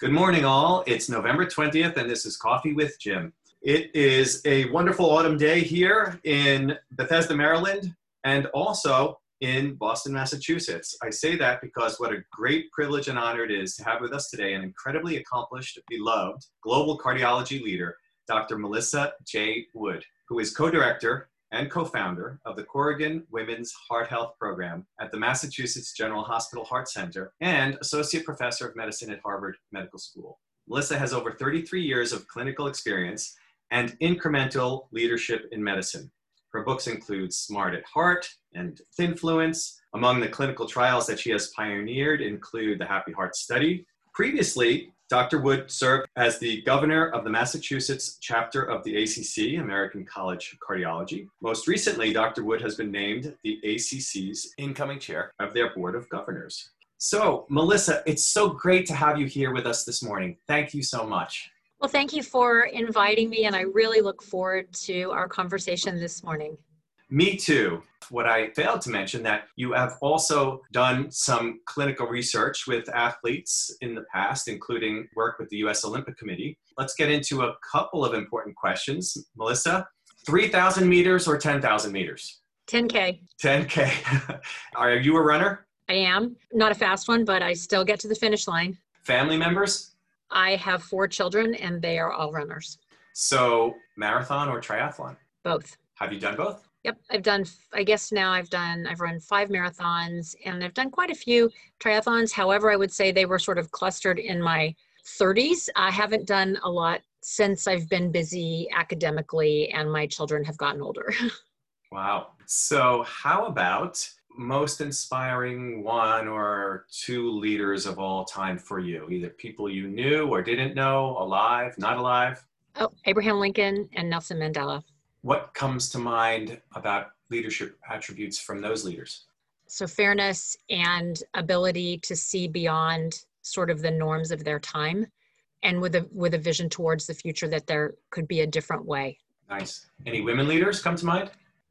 Good morning, all. It's November 20th, and this is Coffee with Jim. It is a wonderful autumn day here in Bethesda, Maryland, and also in Boston, Massachusetts. I say that because what a great privilege and honor it is to have with us today an incredibly accomplished, beloved global cardiology leader, Dr. Malissa J. Wood, who is co director and co-founder of the Corrigan Women's Heart Health Program at the Massachusetts General Hospital Heart Center and associate professor of medicine at Harvard Medical School. Melissa has over 33 years of clinical experience and incremental leadership in medicine. Her books include Smart at Heart and Thinfluence. Among the clinical trials that she has pioneered include the Happy Heart Study. Previously, Dr. Wood served as the governor of the Massachusetts chapter of the ACC, American College of Cardiology. Most recently, Dr. Wood has been named the ACC's incoming chair of their board of governors. So, Malissa, it's so great to have you here with us this morning. Thank you so much. Well, thank you for inviting me, and I really look forward to our conversation this morning. Me too. What I failed to mention that you have also done some clinical research with athletes in the past, including work with the US Olympic Committee. Let's get into a couple of important questions. Malissa, 3,000 meters or 10,000 meters? 10K. 10K. Are you a runner? I am. Not a fast one, but I still get to the finish line. Family members? I have four children and they are all runners. So, marathon or triathlon? Both. Have you done both? Yep, I've done, I guess now I've done, I've run five marathons and I've done quite a few triathlons. However, I would say they were sort of clustered in my 30s. I haven't done a lot since I've been busy academically and my children have gotten older. wow. So, how about most inspiring one or two leaders of all time for you? Either people you knew or didn't know, alive, not alive? Oh, Abraham Lincoln and Nelson Mandela. What comes to mind about leadership attributes from those leaders? So, fairness and ability to see beyond sort of the norms of their time and with a with a vision towards the future that there could be a different way. Nice. Any women leaders come to mind?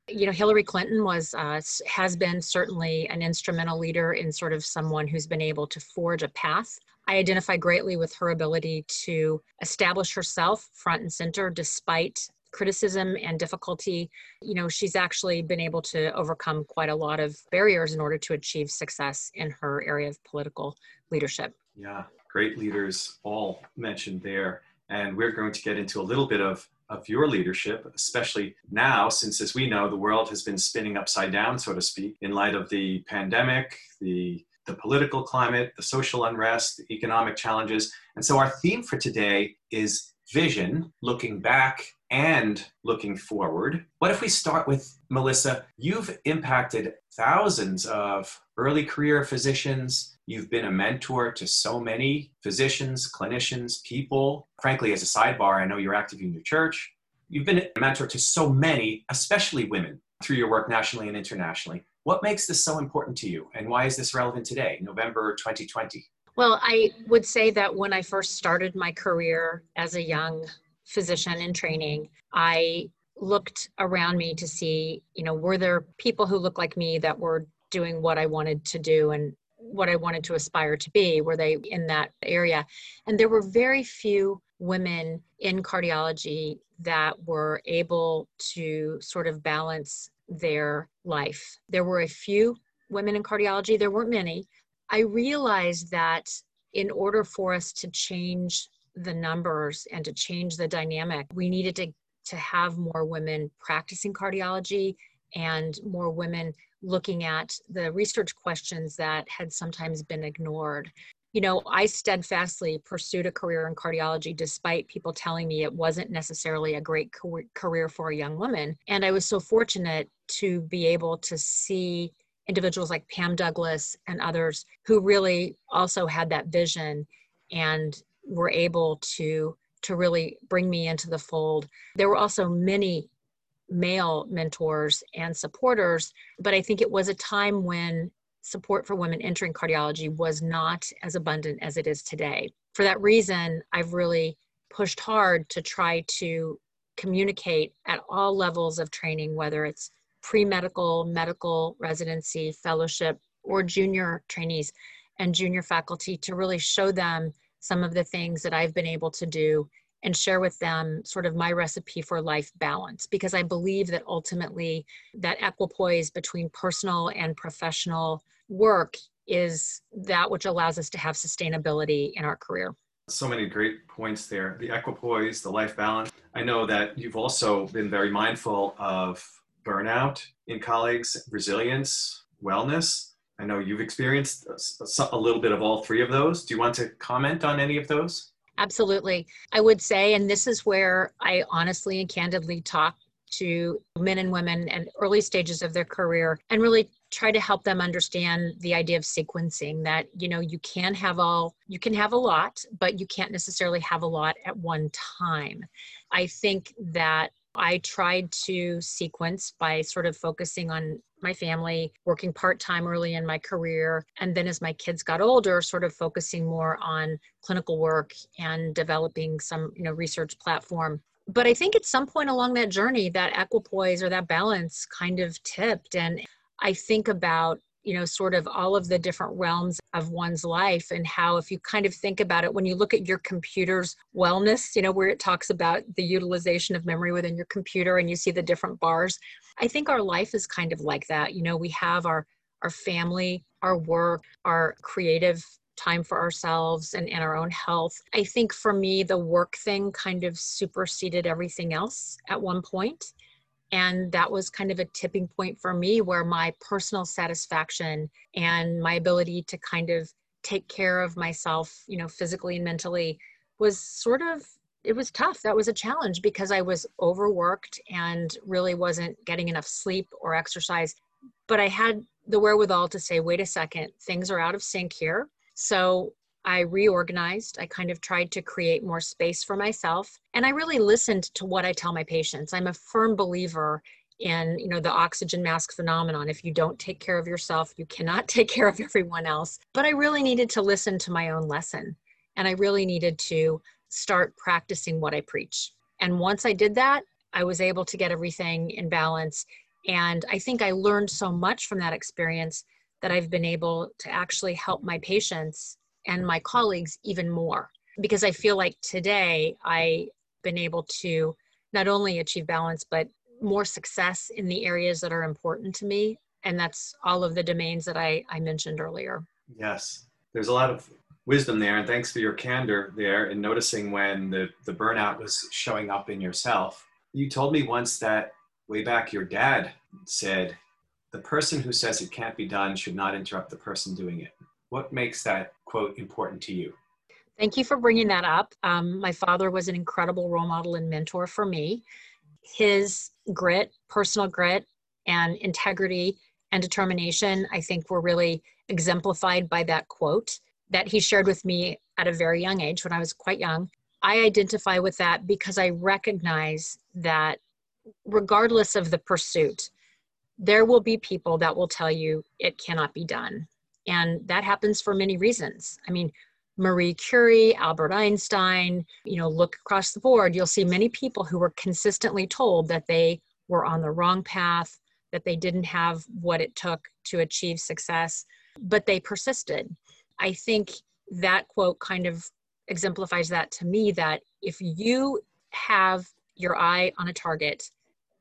You know hillary clinton was uh, has been certainly an instrumental leader in sort of someone who's been able to forge a path. I identify greatly with her ability to establish herself front and center despite criticism and difficulty, you know, she's actually been able to overcome quite a lot of barriers in order to achieve success in her area of political leadership. Yeah, great leaders all mentioned there. And we're going to get into a little bit of, of your leadership, especially now, since as we know, the world has been spinning upside down, so to speak, in light of the pandemic, the the political climate, the social unrest, the economic challenges. And so our theme for today is vision, looking back and looking forward. What if we start with Malissa? You've impacted thousands of early career physicians. You've been a mentor to so many physicians, clinicians, people. Frankly, as a sidebar, I know you're active in your church. You've been a mentor to so many, especially women, through your work nationally and internationally. What makes this so important to you, and why is this relevant today, November 2020? Well, I would say that when I first started my career as a young physician in training, I looked around me to see, you know, were there people who looked like me that were doing what I wanted to do and what I wanted to aspire to be? Were they in that area? And there were very few women in cardiology that were able to sort of balance their life. There were a few women in cardiology, there weren't many. I realized that in order for us to change the numbers and to change the dynamic, we needed to, to have more women practicing cardiology and more women looking at the research questions that had sometimes been ignored. You know, I steadfastly pursued a career in cardiology despite people telling me it wasn't necessarily a great career for a young woman. And I was so fortunate to be able to see individuals like Pam Douglas and others who really also had that vision and were able to to really bring me into the fold. There were also many male mentors and supporters, but I think it was a time when support for women entering cardiology was not as abundant as it is today. For that reason, I've really pushed hard to try to communicate at all levels of training, whether it's pre medical, medical, residency, fellowship, or junior trainees and junior faculty, to really show them some of the things that I've been able to do and share with them sort of my recipe for life balance because I believe that ultimately that equipoise between personal and professional work is that which allows us to have sustainability in our career. So many great points there. The equipoise, the life balance. I know that you've also been very mindful of burnout in colleagues, resilience, wellness. I know you've experienced a little bit of all three of those. Do you want to comment on any of those? Absolutely. I would say, and this is where I honestly and candidly talk to men and women and early stages of their career and really try to help them understand the idea of sequencing that you know you can have all you can have a lot but you can't necessarily have a lot at one time i think that I tried to sequence by sort of focusing on my family, working part time early in my career. And then as my kids got older, sort of focusing more on clinical work and developing some, you know, research platform. But I think at some point along that journey, that equipoise or that balance kind of tipped. And I think about you know sort of all of the different realms of one's life and how if you kind of think about it when you look at your computer's wellness you know where it talks about the utilization of memory within your computer and you see the different bars i think our life is kind of like that you know we have our our family our work our creative time for ourselves and, and our own health. I think for me, the work thing kind of superseded everything else at one point. And that was kind of a tipping point for me where my personal satisfaction and my ability to kind of take care of myself, you know, physically and mentally was sort of it was tough. That was a challenge because I was overworked and really wasn't getting enough sleep or exercise. But I had the wherewithal to say, wait a second, things are out of sync here. So I reorganized. I kind of tried to create more space for myself. And I really listened to what I tell my patients. I'm a firm believer in you know the oxygen mask phenomenon if you don't take care of yourself you cannot take care of everyone else but i really needed to listen to my own lesson and i really needed to start practicing what i preach and once i did that i was able to get everything in balance and i think i learned so much from that experience that i've been able to actually help my patients and my colleagues even more because I feel like today I've been able to not only achieve balance, but more success in the areas that are important to me. And that's all of the domains that I, I mentioned earlier. Yes, there's a lot of wisdom there. And thanks for your candor there in noticing when the, the burnout was showing up in yourself. You told me once that way back your dad said, the person who says it can't be done should not interrupt the person doing it. What makes that quote important to you? Thank you for bringing that up. Um, my father was an incredible role model and mentor for me. His grit, personal grit, and integrity and determination, I think, were really exemplified by that quote that he shared with me at a very young age when I was quite young. I identify with that because I recognize that regardless of the pursuit, there will be people that will tell you it cannot be done. And that happens for many reasons. I mean, Marie Curie, Albert Einstein, you know, look across the board, you'll see many people who were consistently told that they were on the wrong path, that they didn't have what it took to achieve success, but they persisted. I think that quote kind of exemplifies that to me that if you have your eye on a target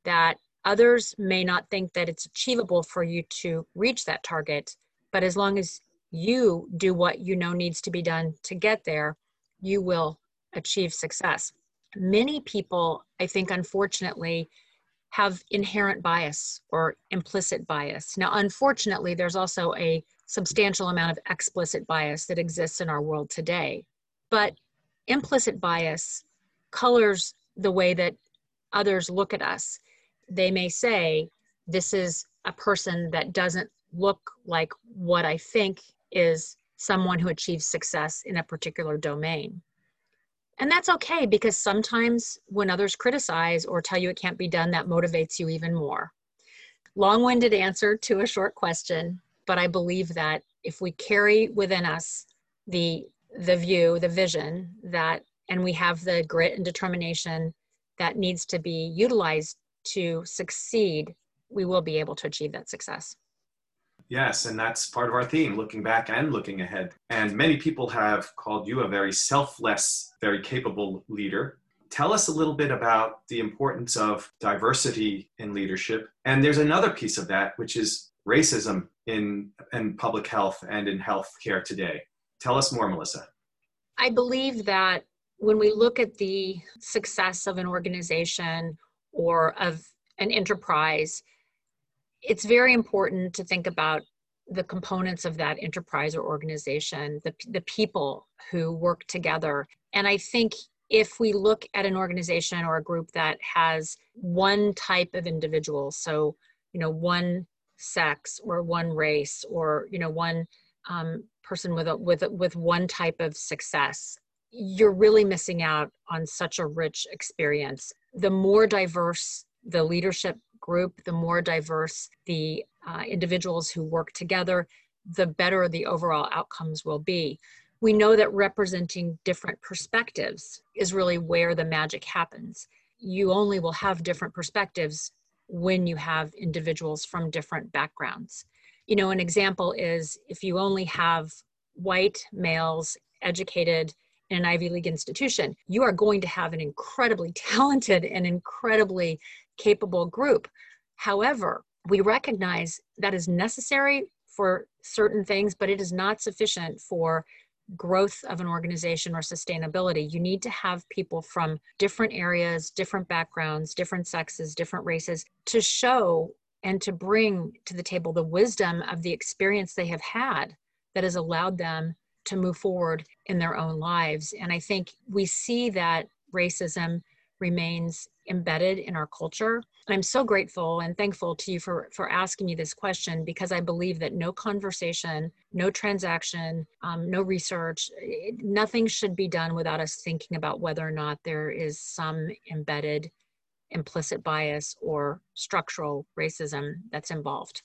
that others may not think that it's achievable for you to reach that target but as long as you do what you know needs to be done to get there, you will achieve success. Many people, I think, unfortunately, have inherent bias or implicit bias. Now, unfortunately, there's also a substantial amount of explicit bias that exists in our world today. But implicit bias colors the way that others look at us. They may say, This is a person that doesn't look like what I think is someone who achieves success in a particular domain. And that's okay because sometimes when others criticize or tell you it can't be done, that motivates you even more. Long winded answer to a short question, but I believe that if we carry within us the, the view, the vision that, and we have the grit and determination that needs to be utilized to succeed, we will be able to achieve that success Yes, and that's part of our theme, looking back and looking ahead. And many people have called you a very selfless, very capable leader. Tell us a little bit about the importance of diversity in leadership. And there's another piece of that, which is racism in, in public health and in healthcare today. Tell us more, Malissa. I believe that when we look at the success of an organization or of an enterprise, it's very important to think about the components of that enterprise or organization, the, the people who work together. And I think if we look at an organization or a group that has one type of individual, so, you know, one sex or one race or, you know, one um, person with a, with a, with one type of success, you're really missing out on such a rich experience. The more diverse the leadership group, the more diverse the uh, individuals who work together, the better the overall outcomes will be. We know that representing different perspectives is really where the magic happens. You only will have different perspectives when you have individuals from different backgrounds. You know, an example is if you only have white males educated in an Ivy League institution, you are going to have an incredibly talented and incredibly capable group. However, we recognize that is necessary for certain things, but it is not sufficient for growth of an organization or sustainability. You need to have people from different areas, different backgrounds, different sexes, different races to show and to bring to the table the wisdom of the experience they have had that has allowed them to move forward in their own lives. And I think we see that racism remains embedded in our culture. I'm so grateful and thankful to you for, for asking me this question because I believe that no conversation, no transaction, um, no research, nothing should be done without us thinking about whether or not there is some embedded implicit bias or structural racism that's involved.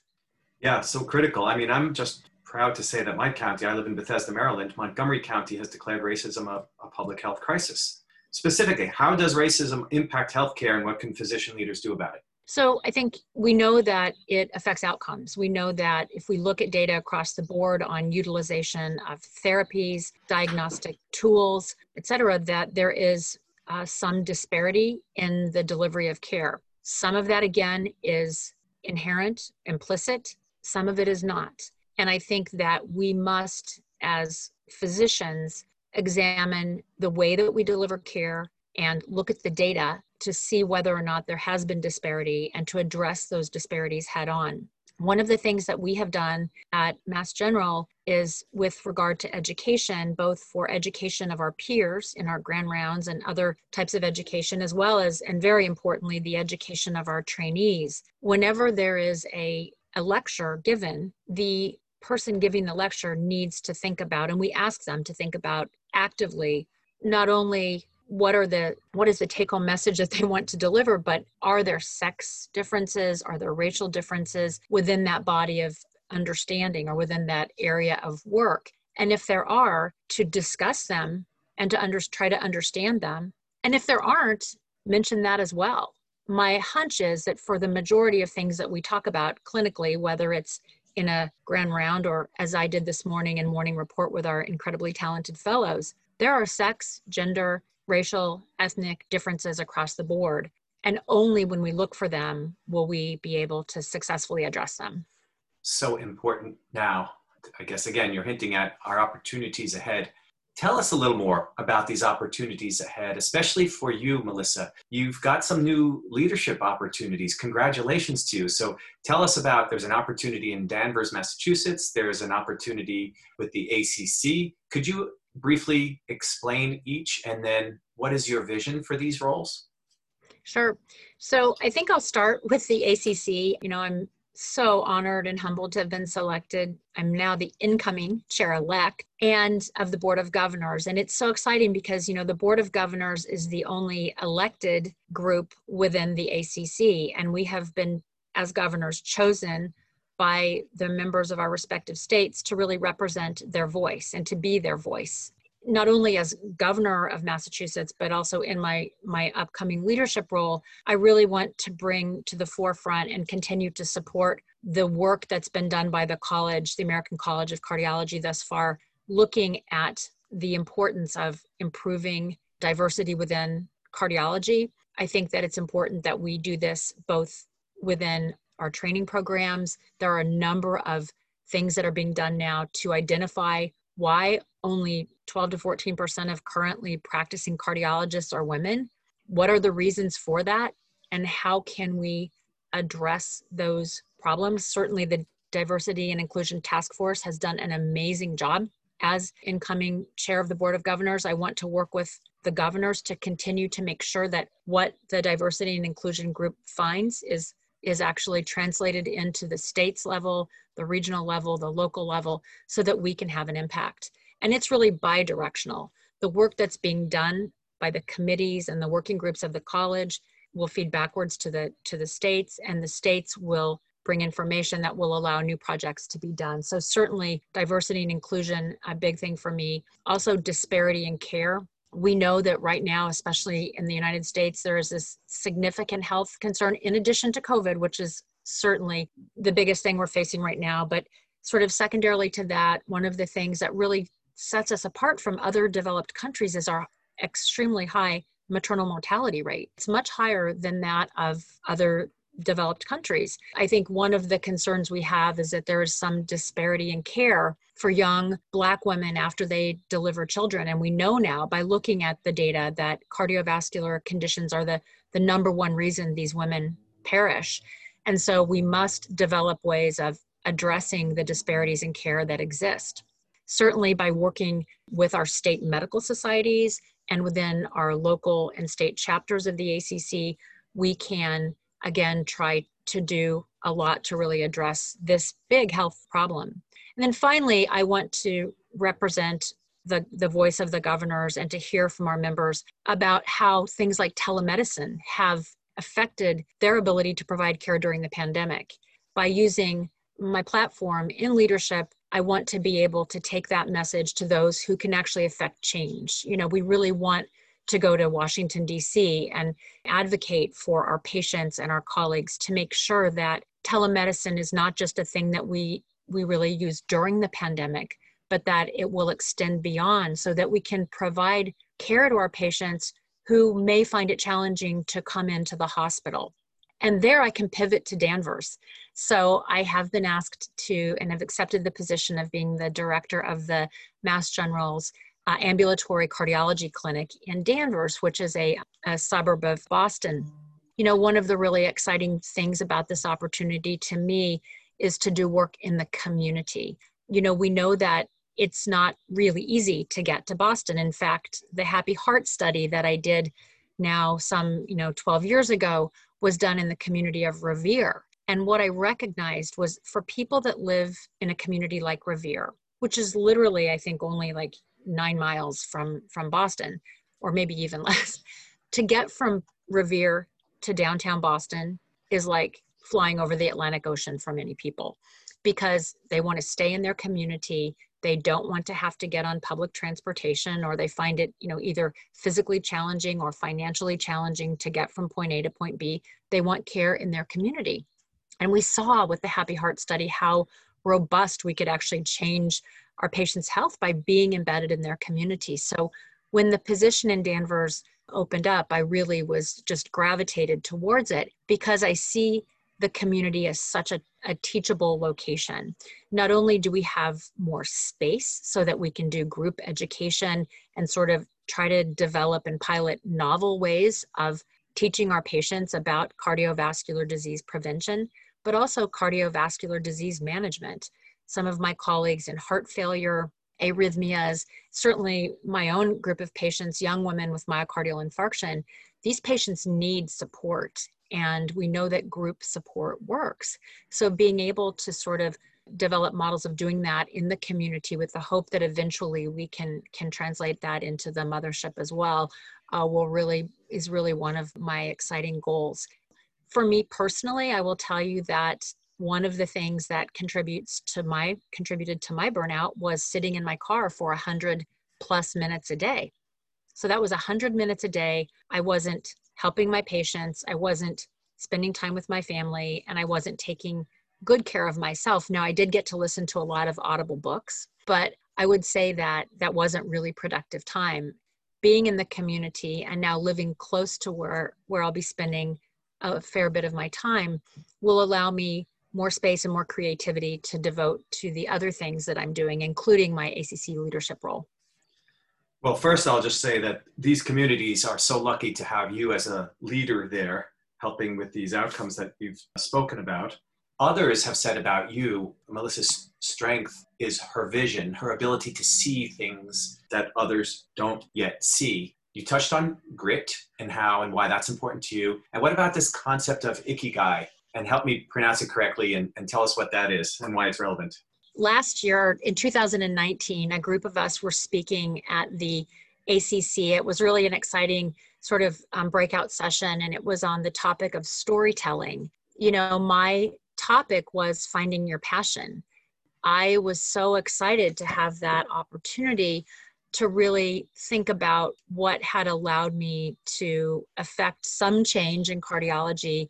Yeah, so critical. I mean, I'm just proud to say that my county, I live in Bethesda, Maryland, Montgomery County has declared racism a, a public health crisis. Specifically, how does racism impact healthcare and what can physician leaders do about it? So I think we know that it affects outcomes. We know that if we look at data across the board on utilization of therapies, diagnostic tools, et cetera, that there is uh, some disparity in the delivery of care. Some of that, again, is inherent, implicit, some of it is not. And I think that we must, as physicians, examine the way that we deliver care and look at the data to see whether or not there has been disparity and to address those disparities head on. One of the things that we have done at Mass General is with regard to education, both for education of our peers in our grand rounds and other types of education, as well as, and very importantly, the education of our trainees. Whenever there is a, a lecture given, the person giving the lecture needs to think about, and we ask them to think about actively not only what are the what is the take home message that they want to deliver but are there sex differences? Are there racial differences within that body of understanding or within that area of work? And if there are to discuss them and to under, try to understand them. And if there aren't mention that as well. My hunch is that for the majority of things that we talk about clinically whether it's in a grand round or as I did this morning in morning report with our incredibly talented fellows, there are sex, gender, racial, ethnic differences across the board. And only when we look for them will we be able to successfully address them. So important now. I guess again, you're hinting at our opportunities ahead. Tell us a little more about these opportunities ahead, especially for you, Malissa. You've got some new leadership opportunities. Congratulations to you. So tell us about there's an opportunity in Danvers, Massachusetts. There's an opportunity with the ACC. Could you briefly explain each and then what is your vision for these roles? Sure. So I think I'll start with the ACC. You know, I'm so honored and humbled to have been selected. I'm now the incoming chair elect and of the Board of Governors. And it's so exciting because, you know, the Board of Governors is the only elected group within the ACC. And we have been, as governors, chosen by the members of our respective states to really represent their voice and to be their voice not only as governor of Massachusetts, but also in my, my upcoming leadership role, I really want to bring to the forefront and continue to support the work that's been done by the college, the American College of Cardiology thus far, looking at the importance of improving diversity within cardiology. I think that it's important that we do this both within our training programs. There are a number of things that are being done now to identify why only 12 to 14% of currently practicing cardiologists are women. What are the reasons for that? And how can we address those problems? Certainly, the Diversity and Inclusion Task Force has done an amazing job. As incoming chair of the Board of Governors, I want to work with the governors to continue to make sure that what the diversity and inclusion group finds is is actually translated into the states level, the regional level, the local level, so that we can have an impact. And it's really bi-directional. The work that's being done by the committees and the working groups of the college will feed backwards to the to the states and the states will bring information that will allow new projects to be done. So certainly diversity and inclusion, a big thing for me. Also disparity in care. We know that right now, especially in the United States, there is this significant health concern in addition to COVID, which is certainly the biggest thing we're facing right now. But sort of secondarily to that, one of the things that really sets us apart from other developed countries is our extremely high maternal mortality rate. It's much higher than that of other developed countries. I think one of the concerns we have is that there is some disparity in care for young Black women after they deliver children. And we know now by looking at the data that cardiovascular conditions are the, the number one reason these women perish. And so we must develop ways of addressing the disparities in care that exist. Certainly, by working with our state medical societies and within our local and state chapters of the ACC, we can again try to do a lot to really address this big health problem. And then finally, I want to represent the, the voice of the governors and to hear from our members about how things like telemedicine have affected their ability to provide care during the pandemic. By using my platform in leadership, I want to be able to take that message to those who can actually affect change. You know, we really want to go to Washington, D.C., and advocate for our patients and our colleagues to make sure that telemedicine is not just a thing that we, we really use during the pandemic, but that it will extend beyond so that we can provide care to our patients who may find it challenging to come into the hospital. And there I can pivot to Danvers. So I have been asked to and have accepted the position of being the director of the Mass General's uh, ambulatory cardiology clinic in Danvers, which is a, a suburb of Boston. You know, one of the really exciting things about this opportunity to me is to do work in the community. You know, we know that it's not really easy to get to Boston. In fact, the Happy Heart study that I did now some, you know, 12 years ago was done in the community of Revere. And what I recognized was for people that live in a community like Revere, which is literally, I think, only like nine miles from from Boston, or maybe even less, to get from Revere to downtown Boston is like flying over the Atlantic Ocean for many people because they want to stay in their community they don't want to have to get on public transportation or they find it you know either physically challenging or financially challenging to get from point a to point b they want care in their community. And we saw with the happy heart study how robust we could actually change our patients health by being embedded in their community. So when the position in danvers opened up i really was just gravitated towards it because i see the community as such a, a, teachable location. Not only do we have more space so that we can do group education and sort of try to develop and pilot novel ways of teaching our patients about cardiovascular disease prevention, but also cardiovascular disease management. Some of my colleagues in heart failure, arrhythmias, certainly my own group of patients, young women with myocardial infarction, these patients need support and we know that group support works. So being able to sort of develop models of doing that in the community with the hope that eventually we can can translate that into the mothership as well uh, will really is really one of my exciting goals for me personally i will tell you that one of the things that contributes to my contributed to my burnout was sitting in my car for 100 plus minutes a day. So that was 100 minutes a day. I wasn't helping my patients, I wasn't spending time with my family, and I wasn't taking good care of myself. Now, I did get to listen to a lot of audible books, but I would say that that wasn't really productive time. Being in the community and now living close to where, where I'll be spending a fair bit of my time will allow me more space and more creativity to devote to the other things that I'm doing, including my ACC leadership role. Well, first, I'll just say that these communities are so lucky to have you as a leader there, helping with these outcomes that you've spoken about. Others have said about you, Malissa's strength is her vision, her ability to see things that others don't yet see. You touched on grit and how and why that's important to you. And what about this concept of ikigai? And help me pronounce it correctly and, and tell us what that is and why it's relevant. Last year in 2019, a group of us were speaking at the ACC. It was really an exciting sort of um, breakout session, and it was on the topic of storytelling. You know, my topic was finding your passion. I was so excited to have that opportunity to really think about what had allowed me to affect some change in cardiology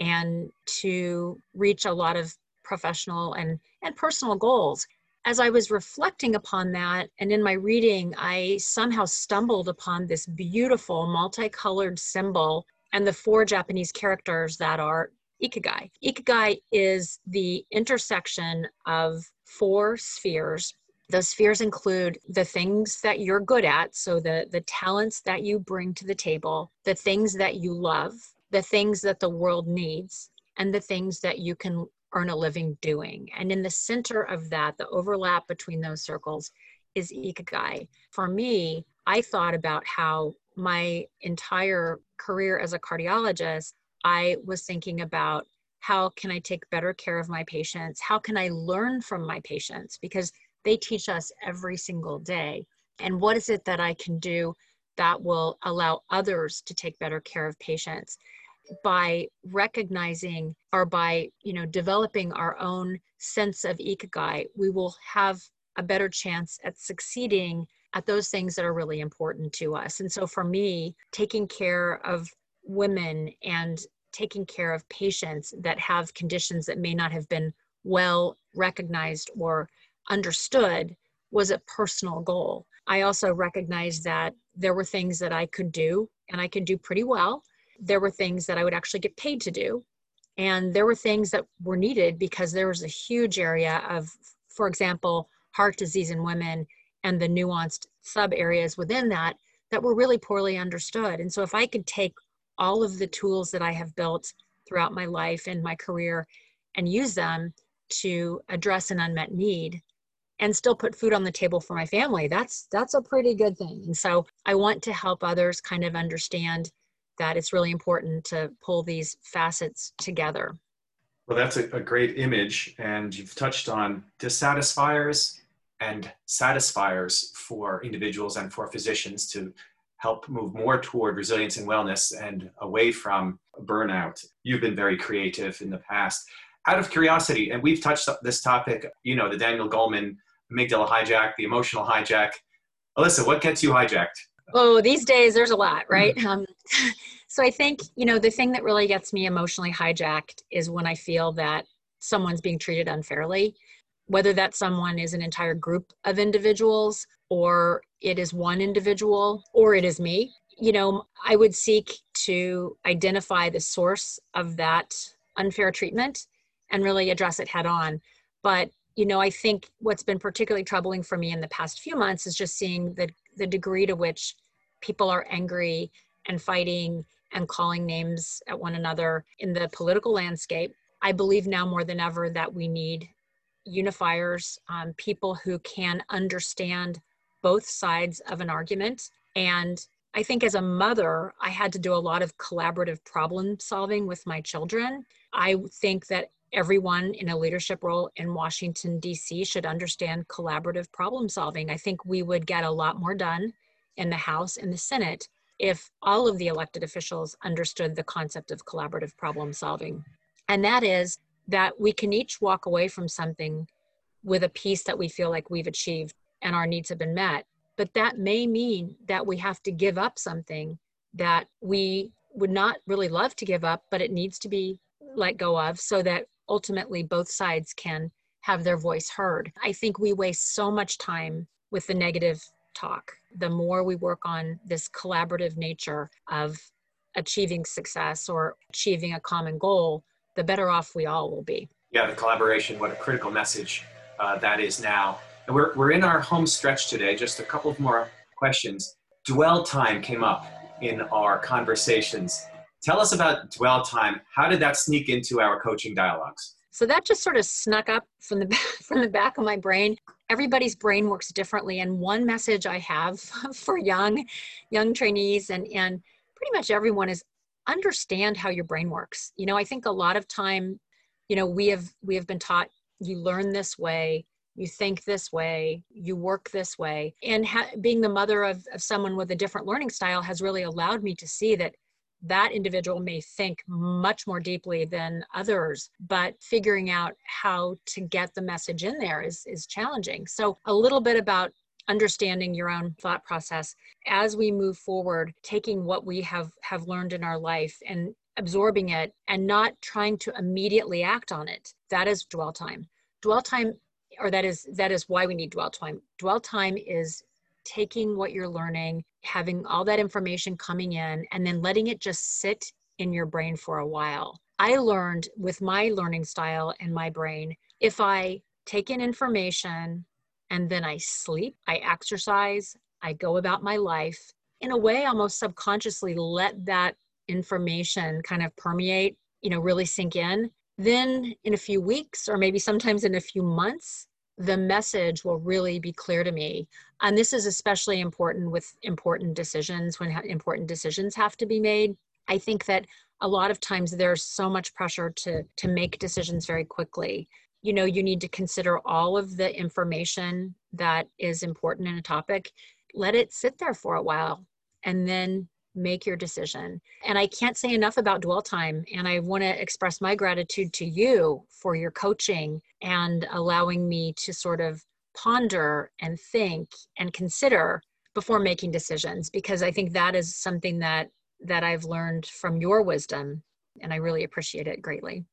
and to reach a lot of professional and, and personal goals. As I was reflecting upon that and in my reading, I somehow stumbled upon this beautiful multicolored symbol and the four Japanese characters that are ikigai. Ikigai is the intersection of four spheres those spheres include the things that you're good at, so the, the talents that you bring to the table, the things that you love, the things that the world needs, and the things that you can earn a living doing. And in the center of that, the overlap between those circles is ikigai. For me, I thought about how my entire career as a cardiologist, I was thinking about how can I take better care of my patients? How can I learn from my patients? Because they teach us every single day. And what is it that I can do that will allow others to take better care of patients? By recognizing or by you know developing our own sense of ikigai we will have a better chance at succeeding at those things that are really important to us and so for me taking care of women and taking care of patients that have conditions that may not have been well recognized or understood was a personal goal. I also recognized that there were things that I could do and I could do pretty well. There were things that I would actually get paid to do. And there were things that were needed because there was a huge area of, for example, heart disease in women and the nuanced sub areas within that that were really poorly understood. And so if I could take all of the tools that I have built throughout my life and my career and use them to address an unmet need, and still put food on the table for my family that's that's a pretty good thing and so i want to help others kind of understand that it's really important to pull these facets together well that's a, a great image and you've touched on dissatisfiers and satisfiers for individuals and for physicians to help move more toward resilience and wellness and away from burnout. You've been very creative in the past. Out of curiosity, and we've touched this topic, you know, the Daniel Goleman amygdala hijack, the emotional hijack. Alyssa, what gets you hijacked? Oh, these days there's a lot, right? Mm-hmm. Um, so I think, you know, the thing that really gets me emotionally hijacked is when I feel that someone's being treated unfairly, whether that someone is an entire group of individuals or it is one individual or it is me. You know, I would seek to identify the source of that unfair treatment and really address it head on. But you know, I think what's been particularly troubling for me in the past few months is just seeing the, the degree to which people are angry and fighting and calling names at one another in the political landscape. I believe now more than ever that we need unifiers, um, people who can understand both sides of an argument. And I think as a mother, I had to do a lot of collaborative problem solving with my children. I think that everyone in a leadership role in Washington, D.C. should understand collaborative problem solving. I think we would get a lot more done in the House and the Senate if all of the elected officials understood the concept of collaborative problem solving. And that is that we can each walk away from something with a piece that we feel like we've achieved and our needs have been met. but that may mean that we have to give up something that we would not really love to give up, but it needs to be let go of so that ultimately both sides can have their voice heard. I think we waste so much time with the negative talk. The more we work on this collaborative nature of achieving success or achieving a common goal, the better off we all will be. Yeah, the collaboration, what a critical message uh, that is now. And we're, we're in our home stretch today. Just a couple of more questions. Dwell time came up in our conversations. Tell us about dwell time. How did that sneak into our coaching dialogues? So that just sort of snuck up from the from the back of my brain. Everybody's brain works differently, and one message I have for young young trainees and and pretty much everyone is understand how your brain works. You know, I think a lot of time, you know, we have we have been taught you learn this way, you think this way, you work this way. And ha- being the mother of, of someone with a different learning style has really allowed me to see that that individual may think much more deeply than others but figuring out how to get the message in there is is challenging. So a little bit about understanding your own thought process. As we move forward taking what we have have learned in our life and absorbing it and not trying to immediately act on it that is dwell time. Dwell time or that is that is why we need dwell time. Dwell time is taking what you're learning having all that information coming in and then letting it just sit in your brain for a while. I learned with my learning style and my brain if i take in information and then i sleep i exercise i go about my life in a way almost subconsciously let that information kind of permeate you know really sink in. Then in a few weeks or maybe sometimes in a few months the message will really be clear to me. And this is especially important with important decisions when important decisions have to be made. I think that a lot of times there's so much pressure to to make decisions very quickly. You know you need to consider all of the information that is important in a topic. Let it sit there for a while and then make your decision. And I can't say enough about dwell time. And I want to express my gratitude to you for your coaching and allowing me to sort of ponder and think and consider before making decisions because I think that is something that that I've learned from your wisdom and I really appreciate it greatly.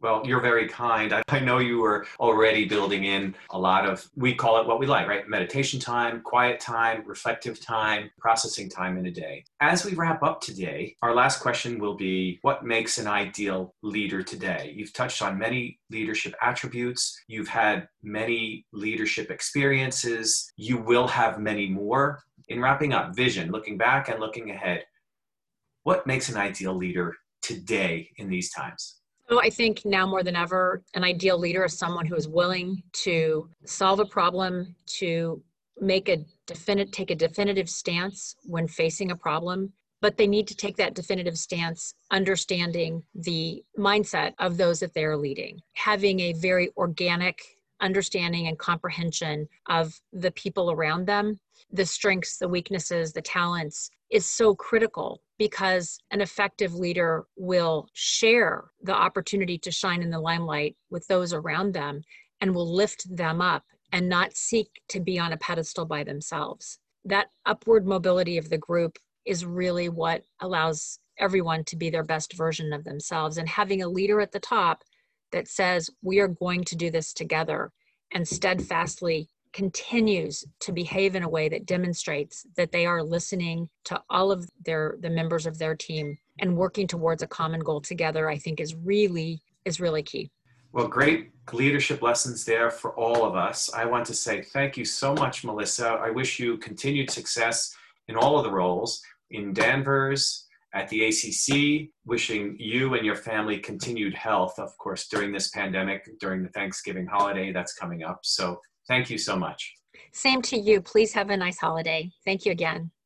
Well, you're very kind. I, I, know you were already building in a lot of, we call it what we like, right? Meditation time, quiet time, reflective time, processing time in a day. As we wrap up today, our last question will be what makes an ideal leader today? You've touched on many leadership attributes, you've had many leadership experiences, you will have many more. In wrapping up, vision, looking back and looking ahead, what makes an ideal leader today in these times? So I think now more than ever, an ideal leader is someone who is willing to solve a problem, to make a definite take a definitive stance when facing a problem, but they need to take that definitive stance understanding the mindset of those that they are leading, having a very organic understanding and comprehension of the people around them, the strengths, the weaknesses, the talents is so critical because an effective leader will share the opportunity to shine in the limelight with those around them and will lift them up and not seek to be on a pedestal by themselves. That upward mobility of the group is really what allows everyone to be their best version of themselves. And having a leader at the top that says, We are going to do this together and steadfastly continues to behave in a way that demonstrates that they are listening to all of their the members of their team and working towards a common goal together i think is really is really key. Well great leadership lessons there for all of us. I want to say thank you so much malissa. I wish you continued success in all of the roles in danvers at the acc wishing you and your family continued health of course during this pandemic during the thanksgiving holiday that's coming up so Thank you so much. Same to you. Please have a nice holiday. Thank you again.